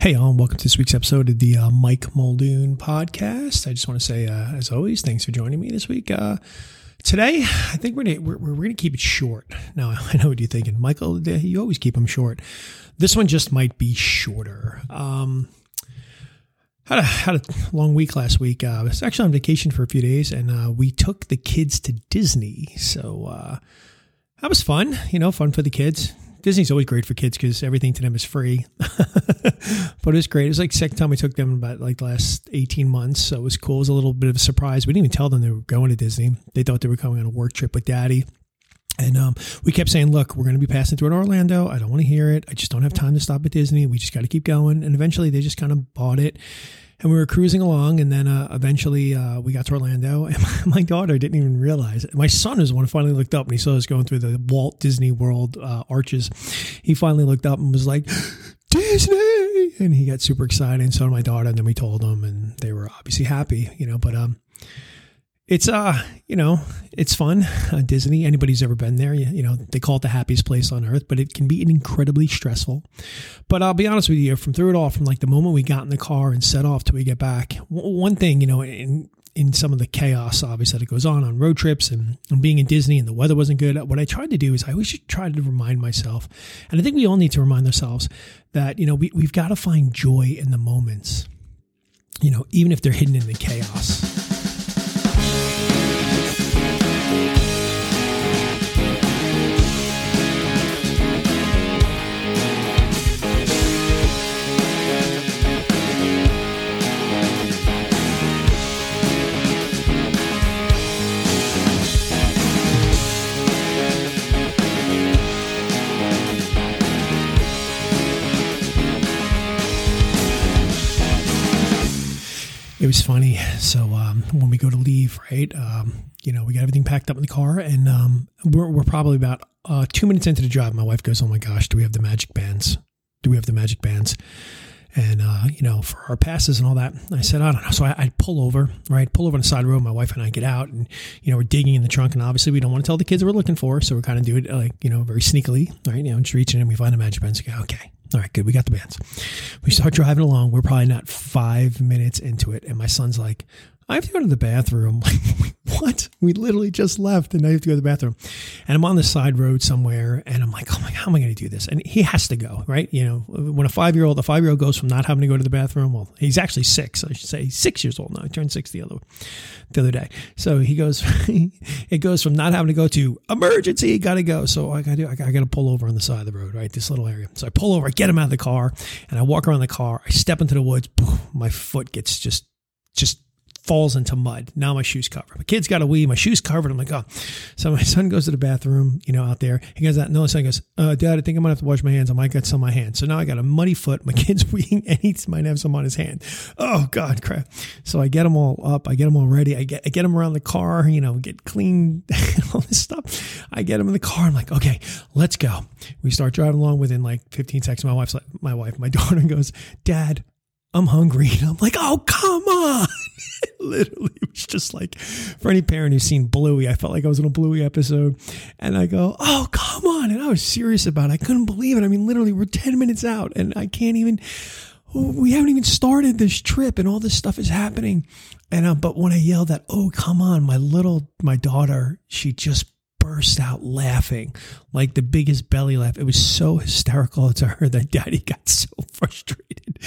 Hey, all, welcome to this week's episode of the uh, Mike Muldoon podcast. I just want to say, uh, as always, thanks for joining me this week. Uh, today, I think we're gonna, we're, we're going to keep it short. Now, I know what you're thinking, Michael. You always keep them short. This one just might be shorter. Um, had a had a long week last week. Uh, I was actually on vacation for a few days, and uh, we took the kids to Disney. So uh, that was fun. You know, fun for the kids. Disney's always great for kids because everything to them is free. but it was great. It was like second time we took them about like the last 18 months. So it was cool. It was a little bit of a surprise. We didn't even tell them they were going to Disney. They thought they were coming on a work trip with daddy. And um, we kept saying, look, we're going to be passing through in Orlando. I don't want to hear it. I just don't have time to stop at Disney. We just got to keep going. And eventually they just kind of bought it and we were cruising along and then uh, eventually uh, we got to orlando and my, my, daughter didn't even realize it. my son is the one who finally looked up and he saw us going through the walt disney world uh, arches he finally looked up and was like disney and he got super excited and so did my daughter and then we told them and they were obviously happy you know but um it's uh you know it's fun uh, disney. Anybody's ever been there you, you, know they call it the happiest place on earth but it can be incredibly stressful. But i'll be honest with you from through it all from like the moment we got in the car and set off till we get back one thing you know in in some of the chaos obviously that goes on on road trips and, and being in disney and the weather wasn't good what i tried to do is i always try to remind myself and i think we all need to remind ourselves that you know we, we've got to find joy in the moments you know even if they're hidden in the chaos So um, when we go to leave, right, um, you know, we got everything packed up in the car, and um, we're we're probably about uh, two minutes into the drive. My wife goes, "Oh my gosh, do we have the magic bands? Do we have the magic bands?" And uh, you know, for our passes and all that, I said, "I don't know." So I, I pull over, right, pull over on the side of the road. My wife and I get out, and you know, we're digging in the trunk, and obviously we don't want to tell the kids we're looking for, so we're kind of do it like you know, very sneakily, right? You know, just reaching in, we find the magic bands. Go, okay, all right, good. We got the bands. We start driving along. We're probably not five minutes into it. And my son's like, I have to go to the bathroom. what? We literally just left and I have to go to the bathroom. And I'm on the side road somewhere and I'm like, oh my, God, how am I going to do this? And he has to go, right? You know, when a five year old, a five year old goes from not having to go to the bathroom, well, he's actually six, I should say. He's six years old now. He turned six the other, the other day. So he goes, it goes from not having to go to emergency, got to go. So I got to, I got to pull over on the side of the road, right? This little area. So I pull over, I get him out of the car and I walk around the car. I step into the woods. My foot gets just, just falls into mud. Now my shoes covered. My kid's got a wee. My shoes covered. I'm like, oh. So my son goes to the bathroom, you know, out there. He goes out. No, son goes, uh, Dad, I think I'm gonna have to wash my hands. I might get some on my hands. So now I got a muddy foot. My kid's weeing, and he might have some on his hand. Oh God, crap. So I get them all up. I get them all ready. I get I get them around the car. You know, get clean, all this stuff. I get them in the car. I'm like, okay, let's go. We start driving along. Within like 15 seconds, my wife's like, my wife, my daughter goes, Dad, I'm hungry. And I'm like, oh, come on. Literally, it was just like, for any parent who's seen Bluey, I felt like I was in a Bluey episode. And I go, oh, come on. And I was serious about it. I couldn't believe it. I mean, literally, we're 10 minutes out and I can't even, we haven't even started this trip and all this stuff is happening. And, uh, but when I yelled that, oh, come on, my little, my daughter, she just burst out laughing like the biggest belly laugh. It was so hysterical to her that daddy got so frustrated.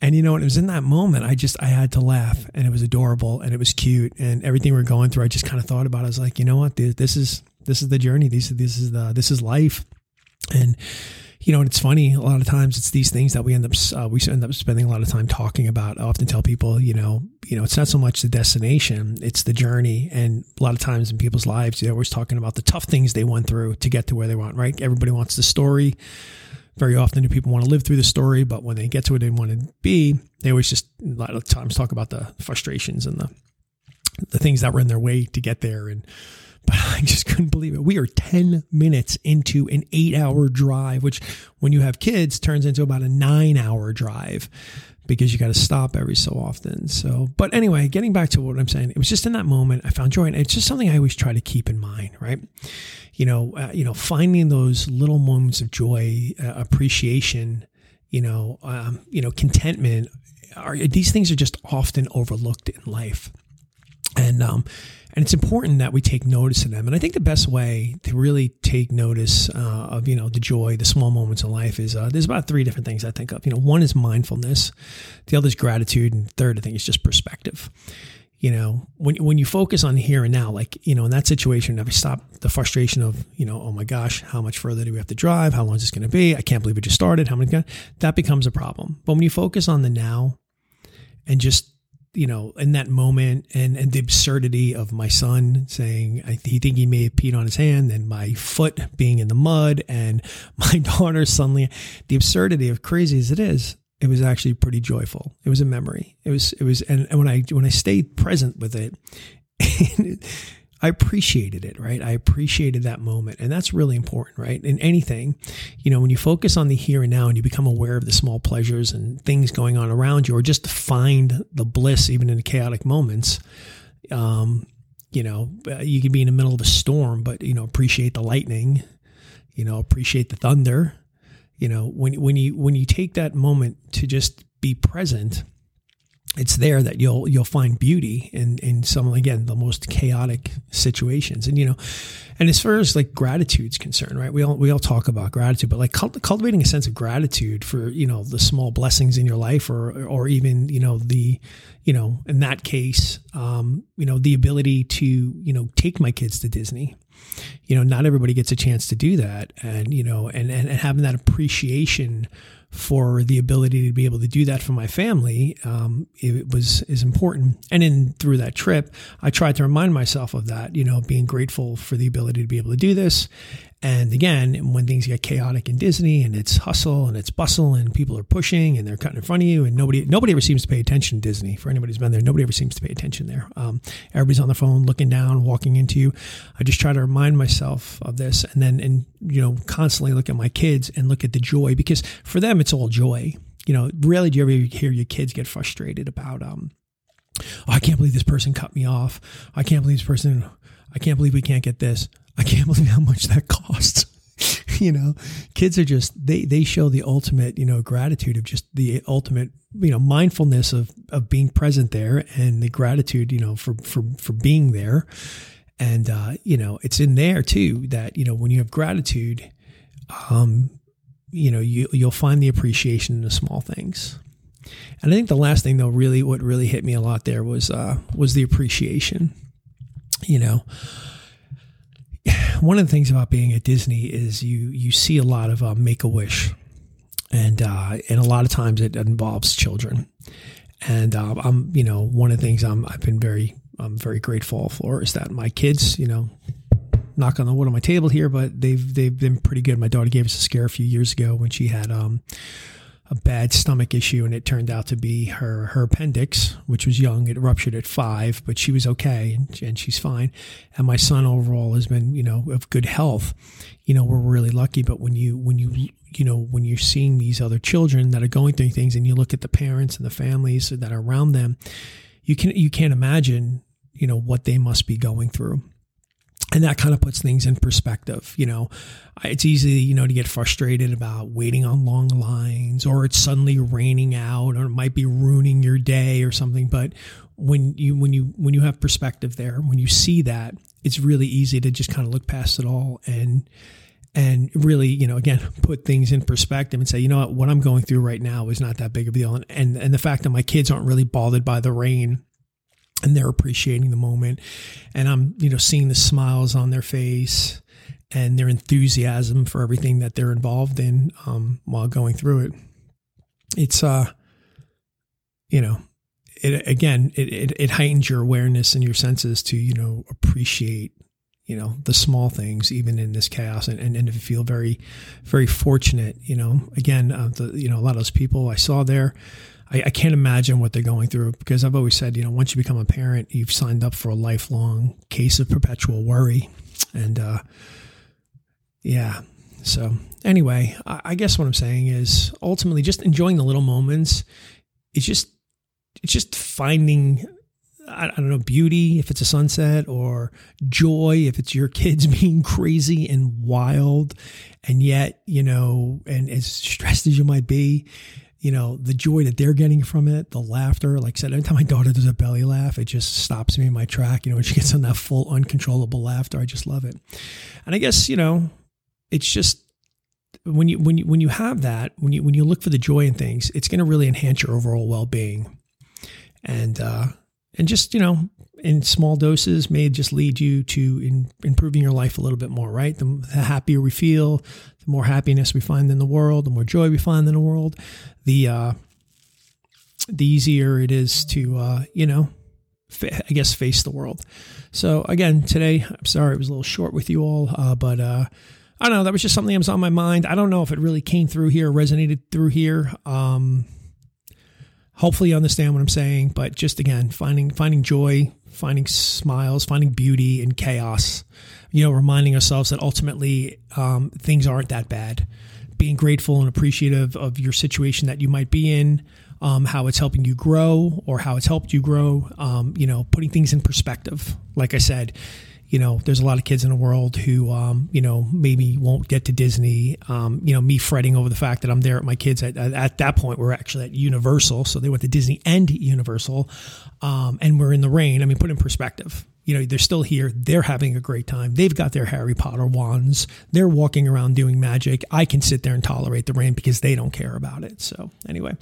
And you know, it was in that moment I just I had to laugh and it was adorable and it was cute and everything we are going through I just kind of thought about it. I was like, you know what? This is this is the journey. This is this is the this is life. And you know, it's funny. A lot of times, it's these things that we end up uh, we end up spending a lot of time talking about. I often tell people, you know, you know, it's not so much the destination; it's the journey. And a lot of times in people's lives, they're always talking about the tough things they went through to get to where they want. Right? Everybody wants the story. Very often, do people want to live through the story, but when they get to where they want to be, they always just a lot of times talk about the frustrations and the the things that were in their way to get there and I just couldn't believe it. We are 10 minutes into an eight hour drive, which when you have kids turns into about a nine hour drive because you got to stop every so often. So, but anyway, getting back to what I'm saying, it was just in that moment I found joy, and it's just something I always try to keep in mind, right? You know, uh, you know, finding those little moments of joy, uh, appreciation you know, um, you know, contentment. Are these things are just often overlooked in life, and um, and it's important that we take notice of them. And I think the best way to really take notice uh, of you know the joy, the small moments in life is uh, there's about three different things I think of. You know, one is mindfulness, the other is gratitude, and third I think is just perspective you know, when when you focus on here and now, like you know, in that situation, if I stop the frustration of you know, oh my gosh, how much further do we have to drive? How long is this going to be? I can't believe it just started. How many? That becomes a problem. But when you focus on the now, and just you know, in that moment, and and the absurdity of my son saying I, he think he may have peed on his hand, and my foot being in the mud, and my daughter suddenly, the absurdity of crazy as it is, it was actually pretty joyful. It was a memory. It was it was and, and when I when I stayed present with it, I appreciated it, right? I appreciated that moment. And that's really important, right? In anything, you know, when you focus on the here and now and you become aware of the small pleasures and things going on around you, or just to find the bliss even in the chaotic moments, um, you know, you could be in the middle of a storm, but, you know, appreciate the lightning, you know, appreciate the thunder, you know when when you when you take that moment to just be present it's there that you'll you'll find beauty in in some again the most chaotic situations and you know and as far as like gratitude's concerned right we all we all talk about gratitude but like cultivating a sense of gratitude for you know the small blessings in your life or or even you know the you know in that case um you know the ability to you know take my kids to disney you know, not everybody gets a chance to do that. And, you know, and, and, and having that appreciation for the ability to be able to do that for my family, um, it was is important. And in through that trip, I tried to remind myself of that, you know, being grateful for the ability to be able to do this, and again, when things get chaotic in Disney and it's hustle and it's bustle and people are pushing and they're cutting in front of you and nobody nobody ever seems to pay attention to Disney. For anybody who's been there, nobody ever seems to pay attention there. Um, everybody's on the phone, looking down, walking into you. I just try to remind myself of this, and then and you know constantly look at my kids and look at the joy because for them it's all joy. You know, rarely do you ever hear your kids get frustrated about um, I can't believe this person cut me off. I can't believe this person. I can't believe we can't get this. I can't believe how much that costs. you know, kids are just they they show the ultimate, you know, gratitude of just the ultimate, you know, mindfulness of of being present there and the gratitude, you know, for for for being there. And uh, you know, it's in there too that, you know, when you have gratitude, um, you know, you you'll find the appreciation in the small things. And I think the last thing though, really what really hit me a lot there was uh was the appreciation. You know, one of the things about being at Disney is you you see a lot of uh, Make a Wish, and uh, and a lot of times it involves children. And uh, I'm you know one of the things I'm I've been very I'm very grateful for is that my kids you know knock on the wood on my table here, but they've they've been pretty good. My daughter gave us a scare a few years ago when she had um, a bad stomach issue, and it turned out to be her her appendix, which was young. It ruptured at five, but she was okay, and, and she's fine. And my son overall has been, you know, of good health. You know, we're really lucky. But when you when you you know when you're seeing these other children that are going through things, and you look at the parents and the families that are around them, you can you can't imagine, you know, what they must be going through and that kind of puts things in perspective you know? It's easy you know to get frustrated about waiting on long lines or it's suddenly raining out or it might be ruining your day or something but when you when you when you have perspective there when you see that it's really easy to just kind of look past it all and and really you know again put things in perspective and say you know what? What i'm going through right now is not that big of a deal. And and, and the fact that my kids aren't really bothered by the rain and they're appreciating the moment. And i'm you know seeing the smiles on their face and their enthusiasm for everything that they're involved in um, while going through it. It's uh you know it again it, it, it heightens your awareness and your senses to you know appreciate you know the small things even in this chaos. And, and, and to feel very very fortunate you know again uh, the you know a lot of those people i saw there I, I, can't imagine what they're going through because I've always said, you know, once you become a parent, you've signed up for a lifelong case of perpetual worry. And uh, yeah, so anyway, I, I guess what I'm saying is ultimately just enjoying the little moments. It's just, it's just finding I, I don't know, beauty if it's a sunset, or joy if it's your kids being crazy and wild, and yet you know, and as stressed as you might be, you know, the joy that they're getting from it, the laughter. Like I said, every time my daughter does a belly laugh, it just stops me in my track. You know, when she gets on that full uncontrollable laughter, I just love it. And I guess, you know, it's just when you when you when you have that, when you when you look for the joy in things, it's going to really enhance your overall well-being. And uh and just, you know, in small doses may just lead you to in, improving your life a little bit more, right? The, the, happier we feel, the more happiness we find in the world, the more joy we find in the world, the uh, the easier it is to uh, you know, fa- I guess face the world. So again, today I'm sorry it was a little short with you all, uh, but uh, I don't know that was just something that was on my mind. I don't know if it really came through here, resonated through here. Um, hopefully, you understand what I'm saying. But just again, finding finding joy, finding smiles, finding beauty in chaos. You know, reminding ourselves that ultimately um, things aren't that bad being grateful and appreciative of your situation that you might be in, um, how it's helping you grow or how it's helped you grow. Um, you know, putting things in perspective. Like I said, you know, there's a lot of kids in the world who, um, you know, maybe won't get to Disney. Um, you know, me fretting over the fact that I'm there at my kids at, at that point, we're actually at Universal. So they went to Disney and Universal. Um, and we're in the rain. I mean, put in perspective you know, they're still here. They're having a great time. They've got their Harry Potter wands. They're walking around doing magic. I can sit there and tolerate the rain because they don't care about it. So, anyway,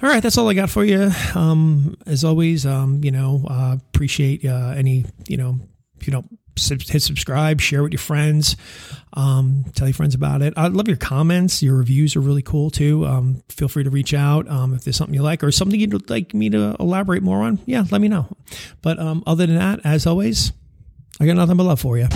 all right, that's all I got for you. Um, as always, um, you know, uh, appreciate uh, any, you know, you know, hit subscribe, share with your friends, um, tell your friends about it. I love your comments. Your reviews are really cool too. Um, feel free to reach out um, if there's something you like or something you'd like me to elaborate more on. Yeah, let me know. But um, other than that, as always, I got nothing but love for you.